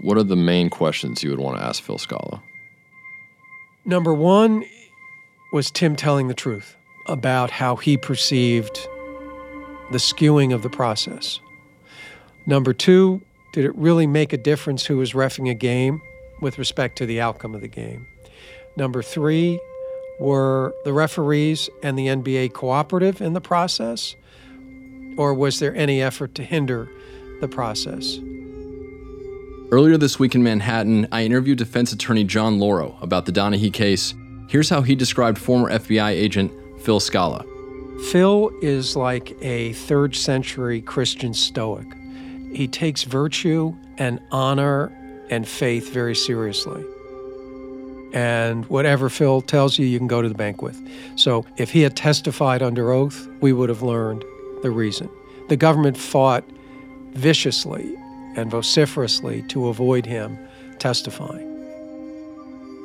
what are the main questions you would want to ask Phil Scala? Number one was Tim telling the truth about how he perceived the skewing of the process. Number two, did it really make a difference who was refing a game with respect to the outcome of the game? Number three, were the referees and the NBA cooperative in the process? Or was there any effort to hinder the process? Earlier this week in Manhattan, I interviewed defense attorney John Lauro about the Donaghy case. Here's how he described former FBI agent Phil Scala. Phil is like a third century Christian Stoic. He takes virtue and honor and faith very seriously. And whatever Phil tells you, you can go to the bank with. So if he had testified under oath, we would have learned the reason. The government fought viciously and vociferously to avoid him testifying.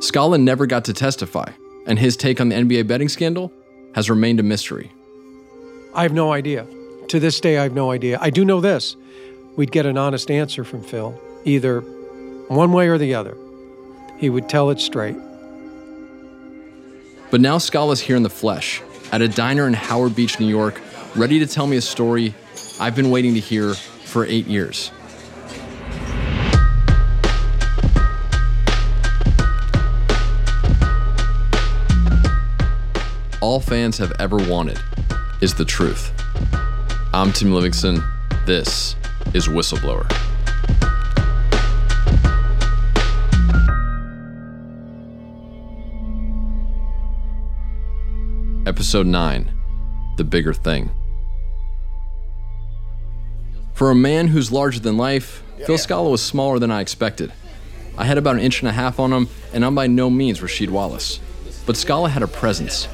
Scala never got to testify, and his take on the NBA betting scandal has remained a mystery. I have no idea. To this day, I have no idea. I do know this we'd get an honest answer from Phil, either one way or the other. He would tell it straight. But now Scala's here in the flesh, at a diner in Howard Beach, New York, ready to tell me a story I've been waiting to hear for eight years. All fans have ever wanted is the truth. I'm Tim Livingston. This is Whistleblower. Episode 9 The Bigger Thing. For a man who's larger than life, Phil Scala was smaller than I expected. I had about an inch and a half on him, and I'm by no means Rasheed Wallace. But Scala had a presence.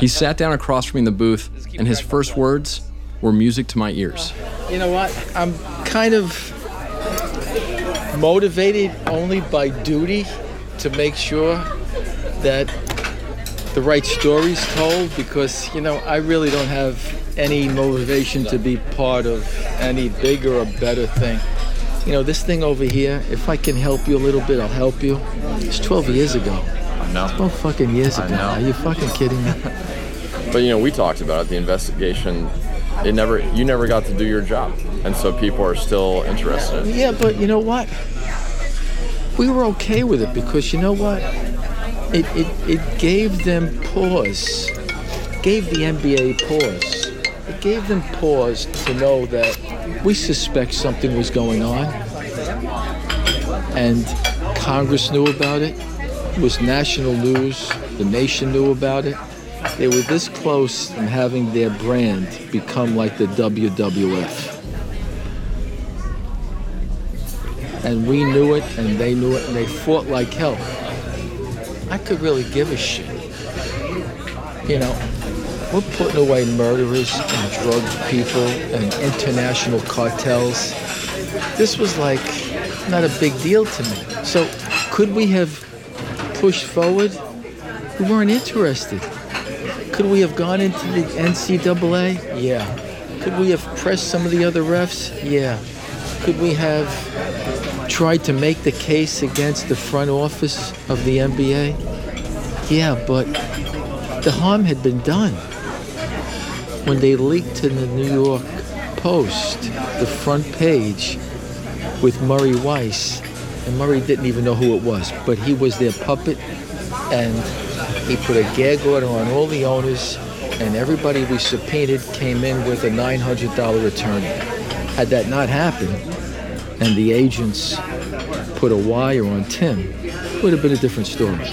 He sat down across from me in the booth, and his first words were music to my ears. You know what? I'm kind of motivated only by duty to make sure that the right stories told because you know I really don't have any motivation to be part of any bigger or better thing. You know, this thing over here, if I can help you a little bit, I'll help you. It's 12 years ago. Know. 12 fucking years ago. Are you fucking kidding me? But you know, we talked about it. The investigation, it never, you never got to do your job, and so people are still interested. Yeah, but you know what? We were okay with it because you know what? It, it, it gave them pause, gave the NBA pause. It gave them pause to know that we suspect something was going on. And Congress knew about it. It was national news. The nation knew about it. They were this close from having their brand become like the WWF. and we knew it and they knew it and they fought like hell. I could really give a shit. You know, we're putting away murderers and drug people and international cartels. This was like not a big deal to me. So could we have pushed forward? We weren't interested. Could we have gone into the NCAA? Yeah. Could we have pressed some of the other refs? Yeah. Could we have tried to make the case against the front office of the NBA? Yeah, but the harm had been done. When they leaked to the New York Post the front page with Murray Weiss, and Murray didn't even know who it was, but he was their puppet, and he put a gag order on all the owners, and everybody we subpoenaed came in with a $900 attorney. Had that not happened, and the agents put a wire on Tim, it would have been a different story.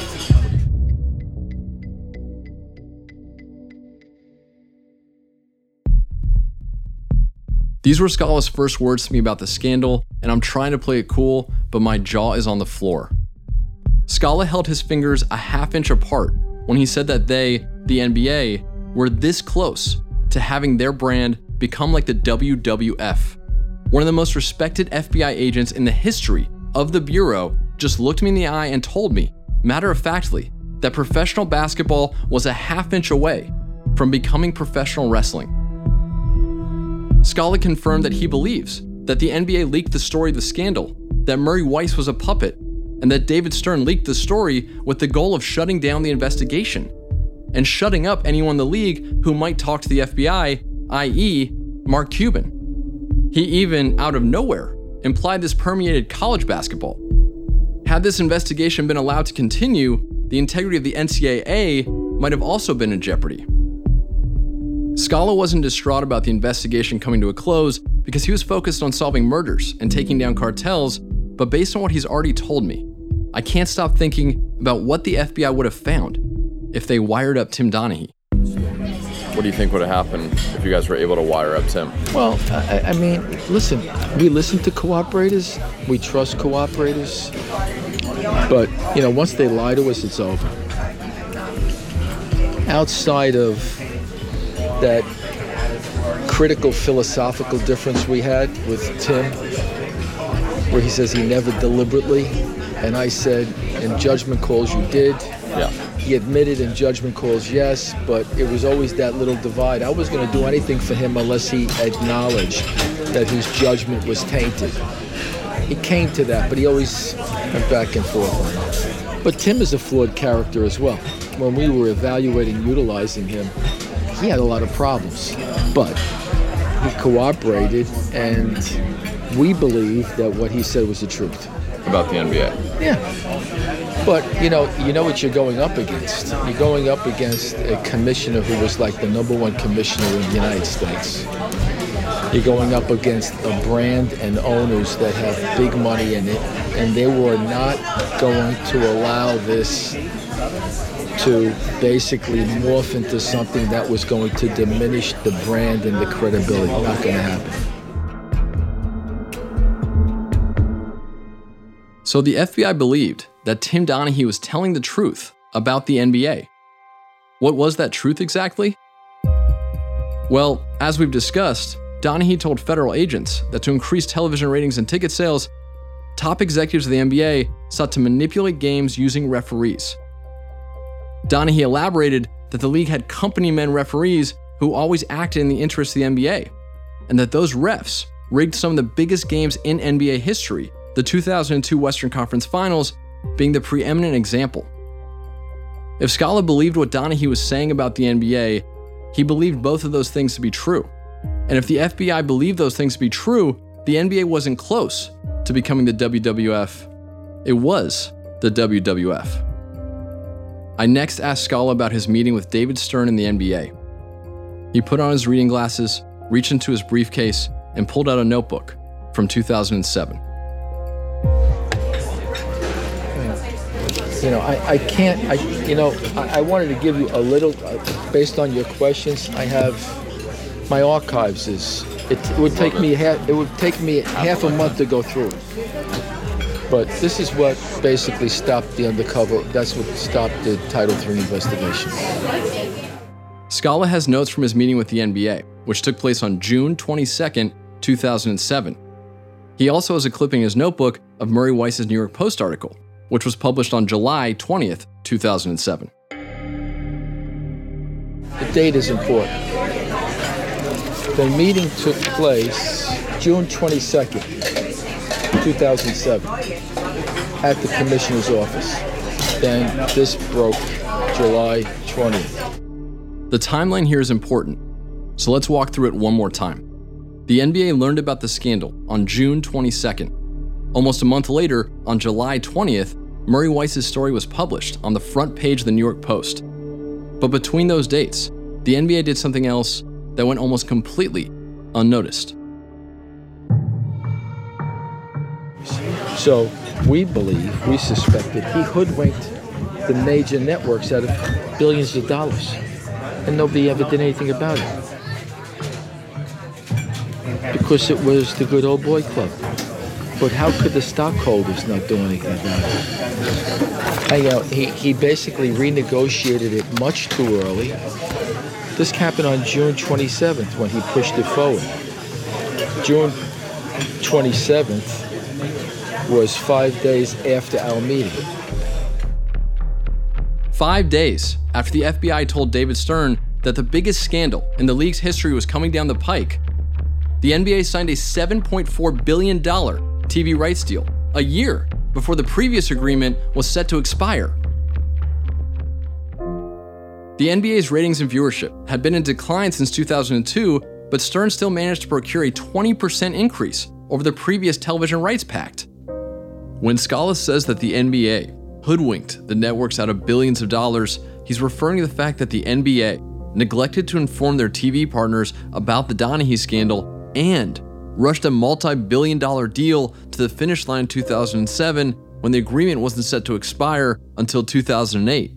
These were Scala's first words to me about the scandal, and I'm trying to play it cool, but my jaw is on the floor. Scala held his fingers a half inch apart when he said that they, the NBA, were this close to having their brand become like the WWF. One of the most respected FBI agents in the history of the Bureau just looked me in the eye and told me, matter of factly, that professional basketball was a half inch away from becoming professional wrestling. Scala confirmed that he believes that the NBA leaked the story of the scandal that Murray Weiss was a puppet and that David Stern leaked the story with the goal of shutting down the investigation and shutting up anyone in the league who might talk to the FBI, i.e., Mark Cuban. He even, out of nowhere, implied this permeated college basketball. Had this investigation been allowed to continue, the integrity of the NCAA might have also been in jeopardy. Scala wasn't distraught about the investigation coming to a close because he was focused on solving murders and taking down cartels, but based on what he's already told me, I can't stop thinking about what the FBI would have found if they wired up Tim Donaghy. What do you think would have happened if you guys were able to wire up Tim? Well, I, I mean, listen, we listen to cooperators, we trust cooperators, but, you know, once they lie to us, it's over. Outside of that critical philosophical difference we had with Tim, where he says he never deliberately, and I said, in judgment calls, you did. Yeah. He admitted in judgment calls, yes, but it was always that little divide. I was going to do anything for him unless he acknowledged that his judgment was tainted. He came to that, but he always went back and forth on it. But Tim is a flawed character as well. When we were evaluating utilizing him, he had a lot of problems, but he cooperated, and we believe that what he said was the truth. About the NBA. Yeah. But you know, you know what you're going up against. You're going up against a commissioner who was like the number one commissioner in the United States. You're going up against a brand and owners that have big money in it, and they were not going to allow this to basically morph into something that was going to diminish the brand and the credibility. Not going to happen. So the FBI believed that Tim Donaghy was telling the truth about the NBA. What was that truth exactly? Well, as we've discussed, Donaghy told federal agents that to increase television ratings and ticket sales, top executives of the NBA sought to manipulate games using referees. Donaghy elaborated that the league had company men referees who always acted in the interest of the NBA, and that those refs rigged some of the biggest games in NBA history, the 2002 Western Conference Finals being the preeminent example. If Scala believed what Donaghy was saying about the NBA, he believed both of those things to be true. And if the FBI believed those things to be true, the NBA wasn't close to becoming the WWF. It was the WWF. I next asked Scala about his meeting with David Stern in the NBA. He put on his reading glasses, reached into his briefcase, and pulled out a notebook from 2007. You know, I, I can't, I, you know, I, I wanted to give you a little, uh, based on your questions, I have, my archives is, it, it would take me half, it would take me half a month to go through. But this is what basically stopped the undercover, that's what stopped the Title III investigation. Scala has notes from his meeting with the NBA, which took place on June 22, 2007. He also has a clipping in his notebook of Murray Weiss's New York Post article, which was published on July 20th, 2007. The date is important. The meeting took place June 22nd, 2007, at the commissioner's office. Then this broke July 20th. The timeline here is important, so let's walk through it one more time. The NBA learned about the scandal on June 22nd. Almost a month later, on July 20th, Murray Weiss's story was published on the front page of the New York Post. But between those dates, the NBA did something else that went almost completely unnoticed. So we believe, we suspected he hoodwinked the major networks out of billions of dollars. And nobody ever did anything about it. Because it was the good old boy club. But how could the stockholders not do anything about it? I, you know, he, he basically renegotiated it much too early. This happened on June 27th when he pushed it forward. June 27th was five days after our meeting. Five days after the FBI told David Stern that the biggest scandal in the league's history was coming down the pike, the NBA signed a $7.4 billion TV rights deal a year before the previous agreement was set to expire. The NBA's ratings and viewership had been in decline since 2002, but Stern still managed to procure a 20% increase over the previous television rights pact. When Scala says that the NBA hoodwinked the networks out of billions of dollars, he's referring to the fact that the NBA neglected to inform their TV partners about the Donaghy scandal and rushed a multi billion dollar deal to the finish line in 2007 when the agreement wasn't set to expire until 2008.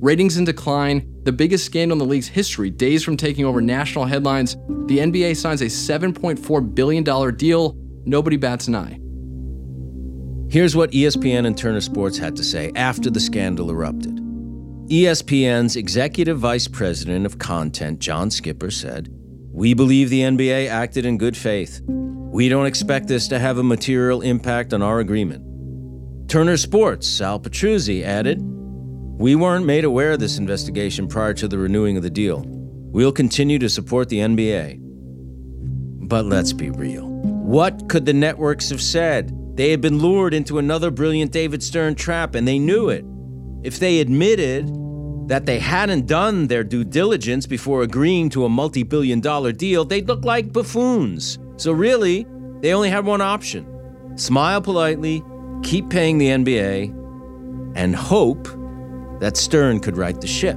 Ratings in decline, the biggest scandal in the league's history, days from taking over national headlines, the NBA signs a $7.4 billion deal. Nobody bats an eye. Here's what ESPN and Turner Sports had to say after the scandal erupted. ESPN's executive vice president of content, John Skipper, said, We believe the NBA acted in good faith. We don't expect this to have a material impact on our agreement. Turner Sports, Sal Petruzzi, added, We weren't made aware of this investigation prior to the renewing of the deal. We'll continue to support the NBA. But let's be real. What could the networks have said? They had been lured into another brilliant David Stern trap and they knew it. If they admitted that they hadn't done their due diligence before agreeing to a multi billion dollar deal, they'd look like buffoons. So, really, they only had one option smile politely, keep paying the NBA, and hope that Stern could right the ship.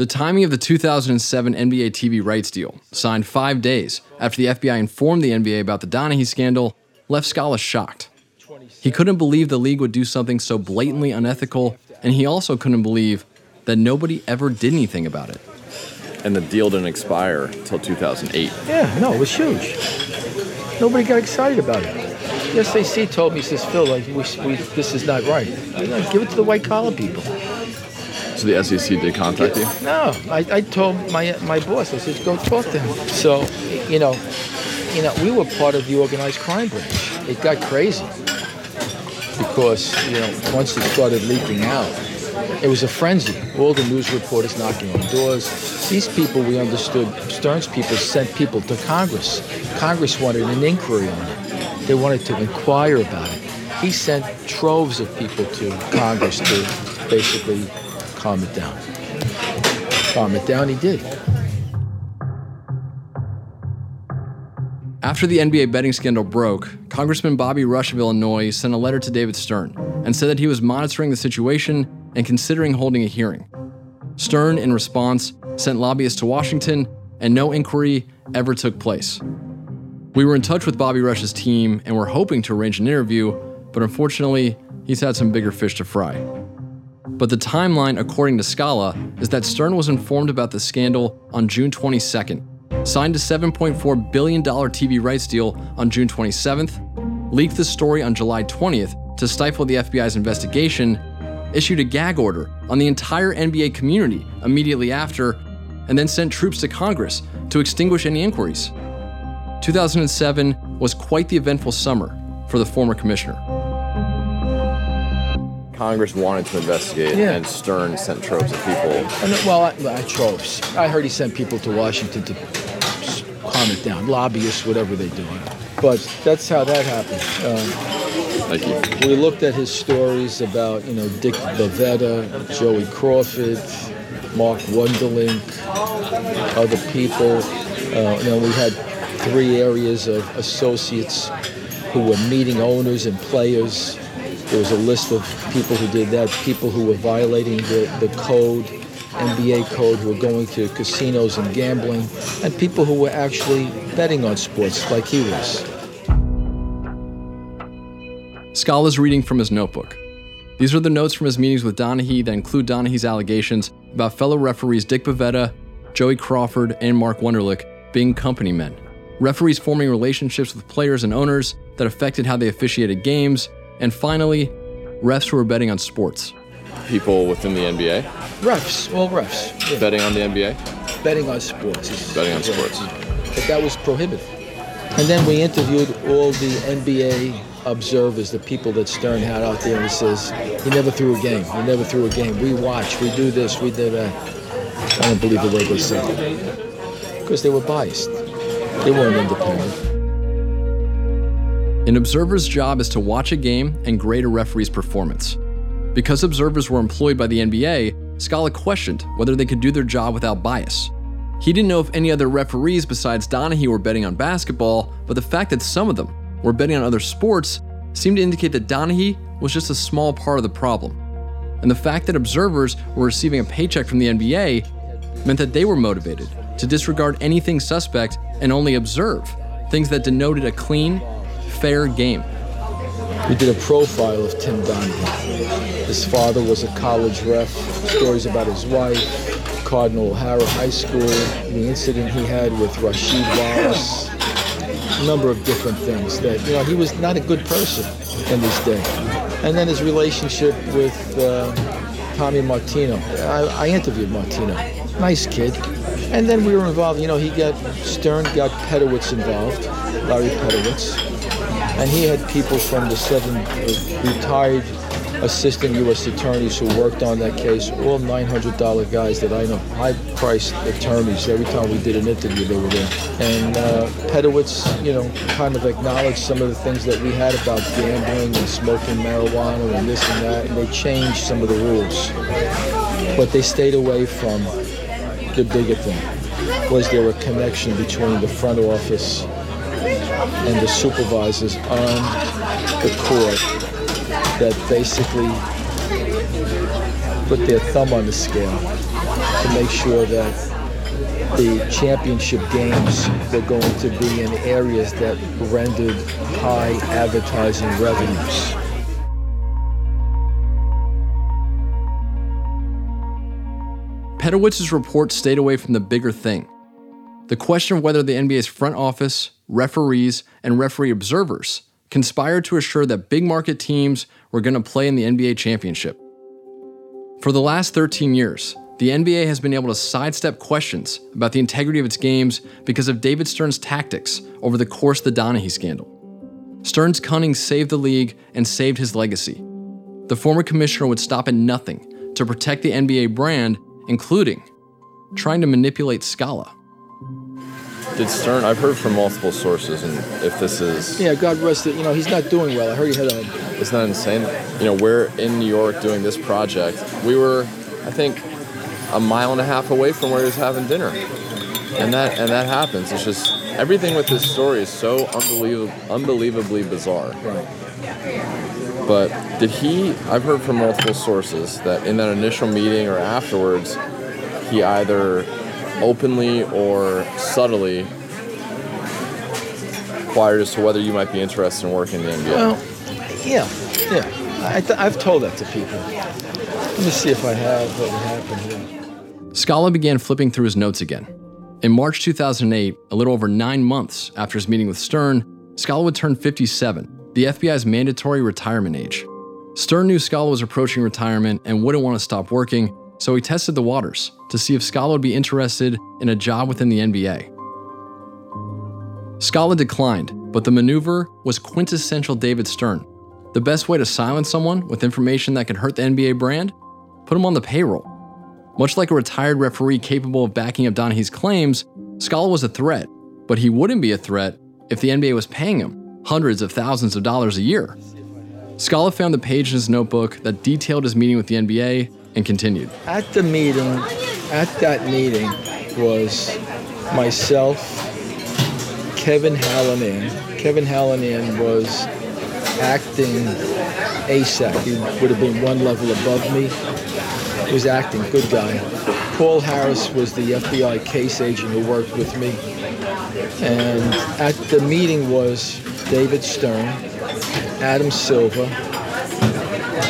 The timing of the 2007 NBA TV rights deal, signed five days after the FBI informed the NBA about the Donaghy scandal, left Scala shocked. He couldn't believe the league would do something so blatantly unethical, and he also couldn't believe that nobody ever did anything about it. And the deal didn't expire until 2008. Yeah, no, it was huge. Nobody got excited about it. The SAC told me, says, Phil, like, we, we, this is not right. Like, give it to the white collar people. So the SEC did contact you? No, I, I told my my boss, I said, go talk to him. So, you know, you know, we were part of the organized crime branch. It got crazy because, you know, once it started leaking out, it was a frenzy. All the news reporters knocking on doors. These people, we understood, Stern's people sent people to Congress. Congress wanted an inquiry on it. They wanted to inquire about it. He sent troves of people to Congress to basically calm it down. Calm it down, he did. After the NBA betting scandal broke, Congressman Bobby Rush of Illinois sent a letter to David Stern and said that he was monitoring the situation and considering holding a hearing. Stern, in response, sent lobbyists to Washington, and no inquiry ever took place. We were in touch with Bobby Rush's team and were hoping to arrange an interview, but unfortunately, he's had some bigger fish to fry. But the timeline, according to Scala, is that Stern was informed about the scandal on June 22nd, signed a $7.4 billion TV rights deal on June 27th, leaked the story on July 20th to stifle the FBI's investigation, issued a gag order on the entire NBA community immediately after, and then sent troops to Congress to extinguish any inquiries. 2007 was quite the eventful summer for the former commissioner. Congress wanted to investigate, Yeah. and Stern sent troves of people. And, well, I, I troves. I heard he sent people to Washington to calm it down, lobbyists, whatever they're doing. But that's how that happened. Um, Thank you. we looked at his stories about, you know, Dick Bavetta, Joey Crawford, Mark Wunderlich, other people. Uh, you know, we had three areas of associates who were meeting owners and players. There was a list of people who did that, people who were violating the, the code, NBA code, who were going to casinos and gambling, and people who were actually betting on sports like he was. Scala's reading from his notebook. These are the notes from his meetings with Donaghy that include Donaghy's allegations about fellow referees Dick Bavetta, Joey Crawford, and Mark Wunderlich being company men, referees forming relationships with players and owners that affected how they officiated games, and finally, refs who were betting on sports. People within the NBA Refs, all refs, yeah. betting on the NBA, betting on sports. betting on sports. But that was prohibited. And then we interviewed all the NBA observers, the people that Stern had out there, and he says, he never threw a game. He never threw a game. We watch, we do this, we did that. I don't believe a word they said. Because they were biased. They weren't independent. An observer's job is to watch a game and grade a referee's performance. Because observers were employed by the NBA, Scala questioned whether they could do their job without bias. He didn't know if any other referees besides Donaghy were betting on basketball, but the fact that some of them were betting on other sports seemed to indicate that Donaghy was just a small part of the problem. And the fact that observers were receiving a paycheck from the NBA meant that they were motivated to disregard anything suspect and only observe things that denoted a clean, fair game. We did a profile of Tim Donaghy. His father was a college ref, stories about his wife, Cardinal O'Hara High School, the incident he had with Rasheed Wallace, a number of different things that, you know, he was not a good person in his day. And then his relationship with uh, Tommy Martino. I, I interviewed Martino. Nice kid. And then we were involved, you know, he got, Stern got Pedowitz involved, Larry Pedowitz and he had people from the seven retired assistant U.S. attorneys who worked on that case, all $900 guys that I know, high-priced attorneys. Every time we did an interview, they were there. And uh, Pedowitz, you know, kind of acknowledged some of the things that we had about gambling and smoking marijuana and this and that, and they changed some of the rules. But they stayed away from the bigger thing. Was there a connection between the front office and the supervisors on the court that basically put their thumb on the scale to make sure that the championship games were going to be in areas that rendered high advertising revenues. Pedowitz's report stayed away from the bigger thing the question of whether the NBA's front office, referees, and referee observers conspired to assure that big market teams were going to play in the NBA championship. For the last 13 years, the NBA has been able to sidestep questions about the integrity of its games because of David Stern's tactics over the course of the Donaghy scandal. Stern's cunning saved the league and saved his legacy. The former commissioner would stop at nothing to protect the NBA brand, including trying to manipulate Scala. Did Stern? I've heard from multiple sources, and if this is Yeah, God rest it. You know, he's not doing well. I heard he had a Isn't that insane? You know, we're in New York doing this project. We were, I think, a mile and a half away from where he was having dinner, and that and that happens. It's just everything with this story is so unbelievable, unbelievably bizarre. right. But did he? I've heard from multiple sources that in that initial meeting or afterwards, he either openly or subtly inquired as to whether you might be interested in working in the NBA. Well, yeah, yeah. I th- I've told that to people. Let me see if I have what happened here. Scala began flipping through his notes again. In March 2008, a little over nine months after his meeting with Stern, Scala would turn 57, the FBI's mandatory retirement age. Stern knew Scala was approaching retirement and wouldn't want to stop working, so he tested the waters to see if Scala would be interested in a job within the NBA. Scala declined, but the maneuver was quintessential David Stern. The best way to silence someone with information that could hurt the NBA brand? Put him on the payroll. Much like a retired referee capable of backing up Donaghy's claims, Scala was a threat, but he wouldn't be a threat if the NBA was paying him hundreds of thousands of dollars a year. Scala found the page in his notebook that detailed his meeting with the NBA and continued. At the meeting, at that meeting was myself, Kevin Hallinan. Kevin Hallinan was acting ASAC. He would have been one level above me. He was acting, good guy. Paul Harris was the FBI case agent who worked with me. And at the meeting was David Stern, Adam Silver,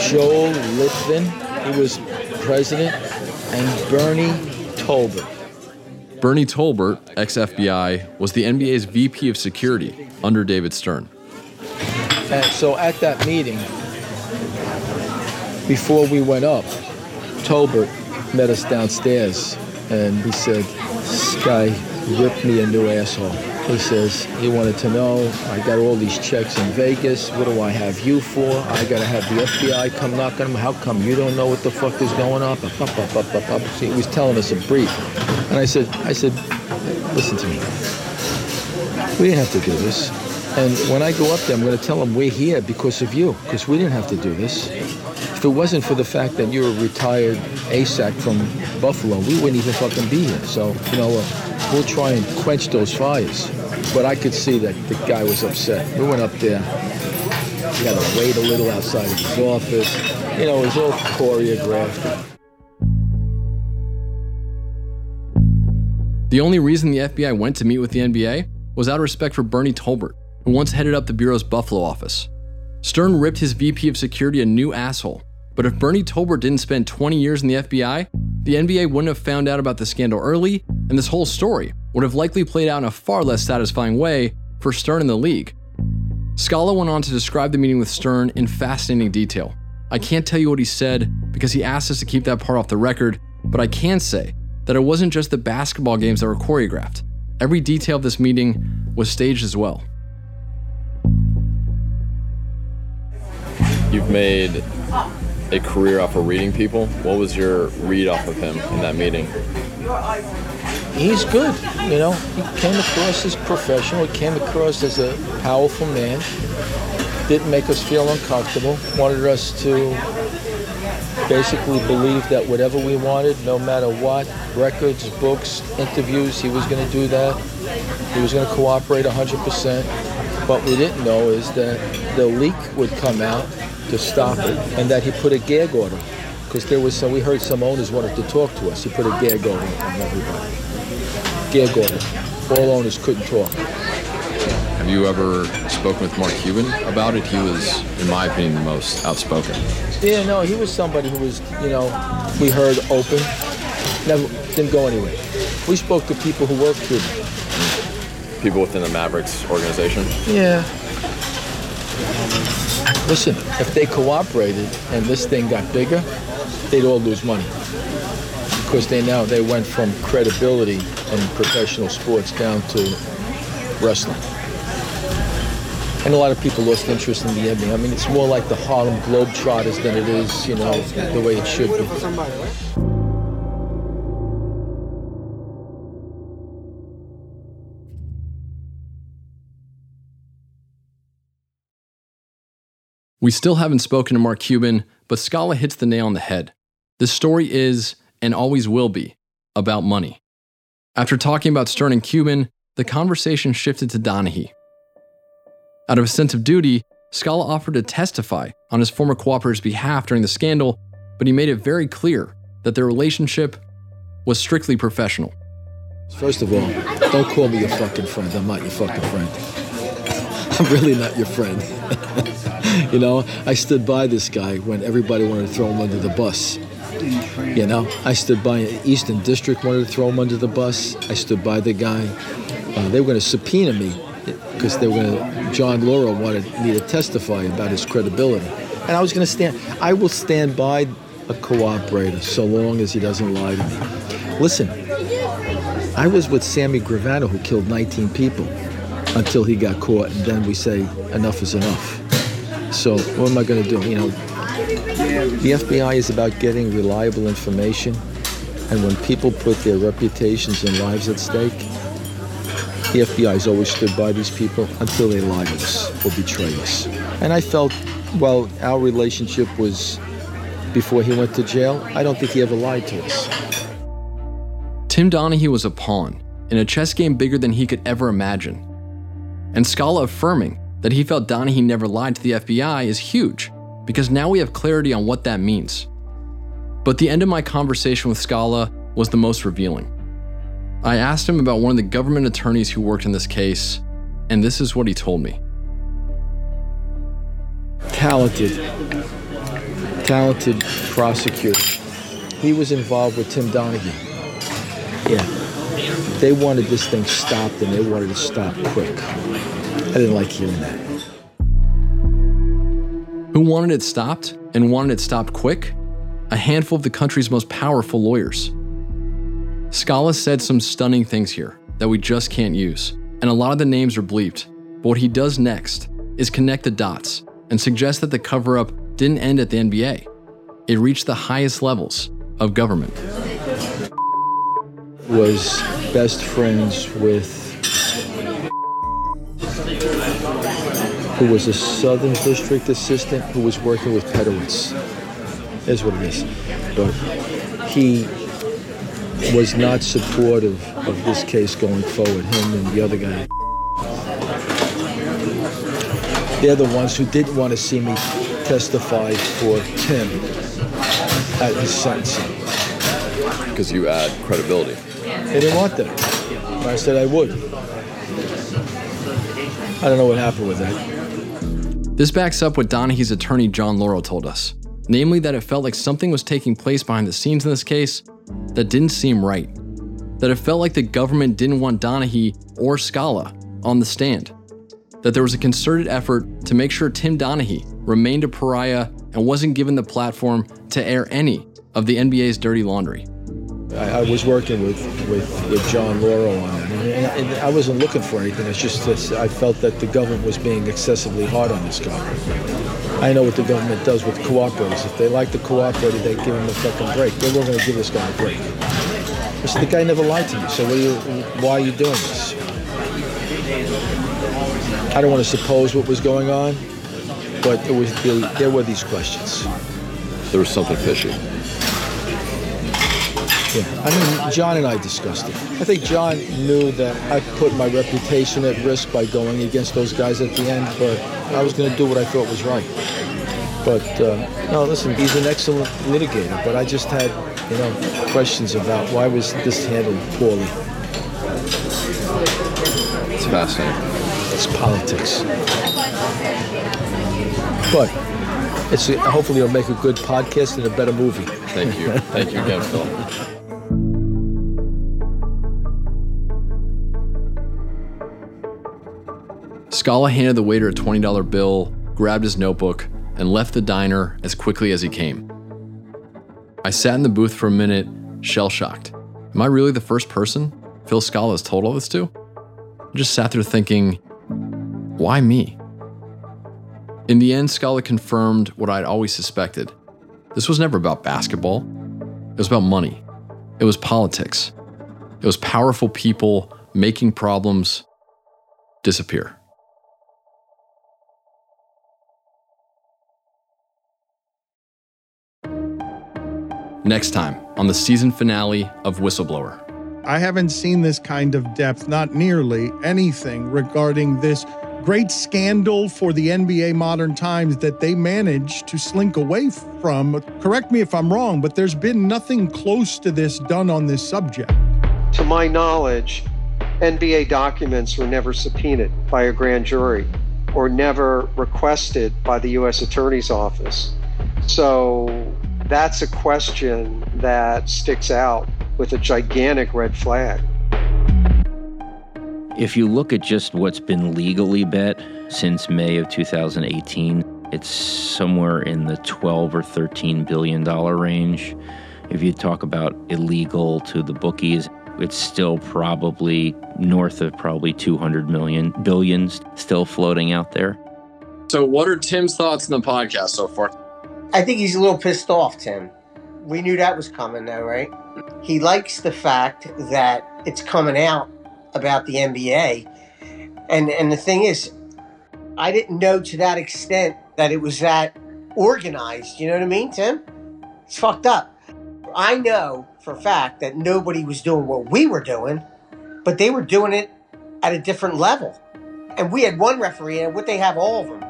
Joel Litvin, he was president, and Bernie Tolbert. Bernie Tolbert, ex FBI, was the NBA's VP of security under David Stern. And so at that meeting, before we went up, Tolbert met us downstairs and he said, This guy ripped me a new asshole. He says, he wanted to know, I got all these checks in Vegas. What do I have you for? I got to have the FBI come knock on him. How come you don't know what the fuck is going on? Up, up, up, up, up, up. See, he was telling us a brief. And I said, I said, listen to me. We didn't have to do this. And when I go up there, I'm going to tell them we're here because of you, because we didn't have to do this. If it wasn't for the fact that you're a retired ASAC from Buffalo, we wouldn't even fucking be here. So, you know, uh, we'll try and quench those fires. But I could see that the guy was upset. We went up there. We had to wait a little outside of his office. You know, it was all choreographed. The only reason the FBI went to meet with the NBA was out of respect for Bernie Tolbert, who once headed up the Bureau's Buffalo office. Stern ripped his VP of security a new asshole, but if Bernie Tolbert didn't spend 20 years in the FBI, the NBA wouldn't have found out about the scandal early, and this whole story would have likely played out in a far less satisfying way for Stern and the league. Scala went on to describe the meeting with Stern in fascinating detail. I can't tell you what he said because he asked us to keep that part off the record, but I can say that it wasn't just the basketball games that were choreographed. Every detail of this meeting was staged as well. You've made a career off of reading people. What was your read off of him in that meeting? He's good, you know. He came across as professional. He came across as a powerful man. Didn't make us feel uncomfortable. Wanted us to basically believe that whatever we wanted, no matter what, records, books, interviews, he was going to do that. He was going to cooperate 100%. What we didn't know is that the leak would come out to stop it, and that he put a gag order. Because there was some, we heard some owners wanted to talk to us. He put a gag order on everybody. Gag order. All owners couldn't talk. Have you ever spoken with Mark Cuban about it? He was, in my opinion, the most outspoken. Yeah, no, he was somebody who was, you know, we heard open, never didn't go anywhere. We spoke to people who worked with him. People within the Mavericks organization? Yeah. Listen, if they cooperated and this thing got bigger, they'd all lose money. Because they now they went from credibility in professional sports down to wrestling. And a lot of people lost interest in the NBA. I mean, it's more like the Harlem Globetrotters than it is, you know, the way it should be. We still haven't spoken to Mark Cuban, but Scala hits the nail on the head. This story is, and always will be, about money. After talking about Stern and Cuban, the conversation shifted to Donaghy. Out of a sense of duty, Scala offered to testify on his former cooperator's behalf during the scandal, but he made it very clear that their relationship was strictly professional. First of all, don't call me your fucking friend. I'm not your fucking friend. I'm really not your friend. you know, I stood by this guy when everybody wanted to throw him under the bus. You know, I stood by Eastern District wanted to throw him under the bus. I stood by the guy. Uh, they were going to subpoena me because they were going to. John Lauro wanted me to testify about his credibility, and I was going to stand. I will stand by a cooperator so long as he doesn't lie to me. Listen, I was with Sammy Gravano who killed 19 people until he got caught, and then we say enough is enough. So what am I going to do? You know, the FBI is about getting reliable information, and when people put their reputations and lives at stake, the FBI has always stood by these people until they lie to us or betray us. And I felt, well, our relationship was before he went to jail. I don't think he ever lied to us. Tim Donaghy was a pawn in a chess game bigger than he could ever imagine. And Scala affirming that he felt Donaghy never lied to the FBI is huge, because now we have clarity on what that means. But the end of my conversation with Scala was the most revealing. I asked him about one of the government attorneys who worked in this case, and this is what he told me. Talented, talented prosecutor. He was involved with Tim Donaghy. Yeah. They wanted this thing stopped and they wanted it stopped quick. I didn't like hearing that. Who wanted it stopped and wanted it stopped quick? A handful of the country's most powerful lawyers. Scala said some stunning things here that we just can't use, and a lot of the names are bleeped. But what he does next is connect the dots and suggest that the cover up didn't end at the NBA. It reached the highest levels of government. Was best friends with who was a Southern District assistant who was working with Pedowitz. Is what it is. But he was not supportive of this case going forward, him and the other guy. They're the ones who didn't want to see me testify for Tim at his sentencing. Because you add credibility. They didn't want that. I said I would. I don't know what happened with that. This backs up what Donaghy,'s attorney John Lauro told us, namely that it felt like something was taking place behind the scenes in this case that didn't seem right. That it felt like the government didn't want Donaghy or Scala on the stand. That there was a concerted effort to make sure Tim Donaghy remained a pariah and wasn't given the platform to air any of the NBA's dirty laundry. I, I was working with, with, with John Lauro on that, and, and, I wasn't looking for anything. It's just I felt that the government was being excessively hard on this guy. I know what the government does with cooperators. If they like the cooperator, they give him a fucking break. They weren't going to give this guy a break. I said, the guy never lied to me, so you, why are you doing this? I don't want to suppose what was going on, but it was there were these questions. There was something fishy. Yeah, I mean, John and I discussed it. I think John knew that I put my reputation at risk by going against those guys at the end, but I was going to do what I thought was right. But uh, no, listen, he's an excellent litigator, but I just had, you know, questions about why was this handled poorly. It's fascinating. It's politics. But it's hopefully it'll make a good podcast and a better movie. Thank you. Thank you again, Phil. Scala handed the waiter a $20 bill, grabbed his notebook, and left the diner as quickly as he came. I sat in the booth for a minute, shell shocked. Am I really the first person Phil Scala has told all this to? I just sat there thinking, why me? In the end, Scala confirmed what I'd always suspected. This was never about basketball, it was about money, it was politics, it was powerful people making problems disappear. Next time on the season finale of Whistleblower. I haven't seen this kind of depth, not nearly anything regarding this great scandal for the NBA modern times that they managed to slink away from. Correct me if I'm wrong, but there's been nothing close to this done on this subject. To my knowledge, NBA documents were never subpoenaed by a grand jury or never requested by the U.S. Attorney's Office. So that's a question that sticks out with a gigantic red flag. If you look at just what's been legally bet since May of 2018, it's somewhere in the 12 or 13 billion dollar range. If you talk about illegal to the bookies, it's still probably north of probably 200 million billions still floating out there. So, what are Tim's thoughts on the podcast so far? I think he's a little pissed off, Tim. We knew that was coming, though, right? He likes the fact that it's coming out about the NBA. And and the thing is, I didn't know to that extent that it was that organized. You know what I mean, Tim? It's fucked up. I know for a fact that nobody was doing what we were doing, but they were doing it at a different level. And we had one referee, and would they have all of them?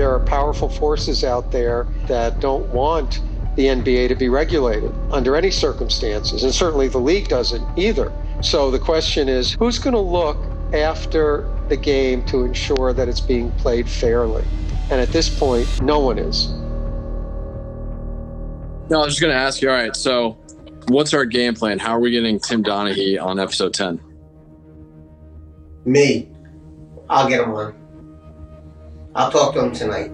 There are powerful forces out there that don't want the NBA to be regulated under any circumstances, and certainly the league doesn't either. So the question is who's going to look after the game to ensure that it's being played fairly? And at this point, no one is. No, I was just going to ask you. All right, so What's our game plan? How are we getting Tim Donaghy on episode 10? Me. I'll get him on. I'll talk to him tonight.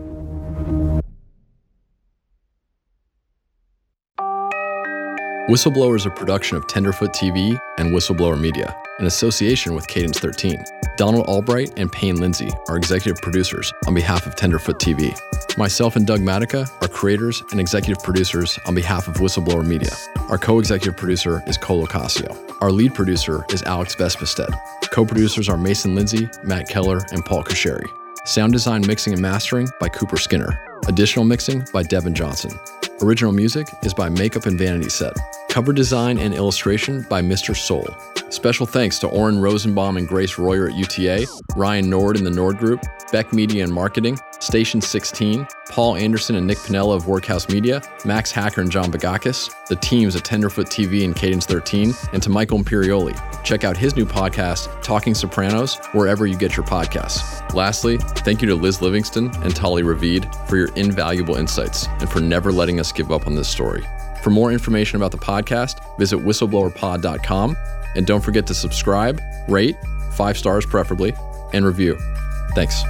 Whistleblower is a production of Tenderfoot TV and Whistleblower Media in association with Cadence 13. Donald Albright and Payne Lindsay are executive producers on behalf of Tenderfoot TV. Myself and Doug Matica are creators and executive producers on behalf of Whistleblower Media. Our co executive producer is Cole Ocasio. Our lead producer is Alex Vespestead. Co producers are Mason Lindsay, Matt Keller, and Paul Kasheri. Sound design, mixing, and mastering by Cooper Skinner. Additional mixing by Devin Johnson. Original music is by Makeup and Vanity Set. Cover design and illustration by Mr. Soul. Special thanks to Oren Rosenbaum and Grace Royer at UTA, Ryan Nord in the Nord Group, Beck Media and Marketing, Station 16, Paul Anderson and Nick Pinella of Workhouse Media, Max Hacker and John Bagakis, the teams at Tenderfoot TV and Cadence 13, and to Michael Imperioli. Check out his new podcast, Talking Sopranos, wherever you get your podcasts. Lastly, thank you to Liz Livingston and Tali Ravid for your invaluable insights and for never letting us give up on this story. For more information about the podcast, visit whistleblowerpod.com and don't forget to subscribe, rate, five stars preferably, and review. Thanks.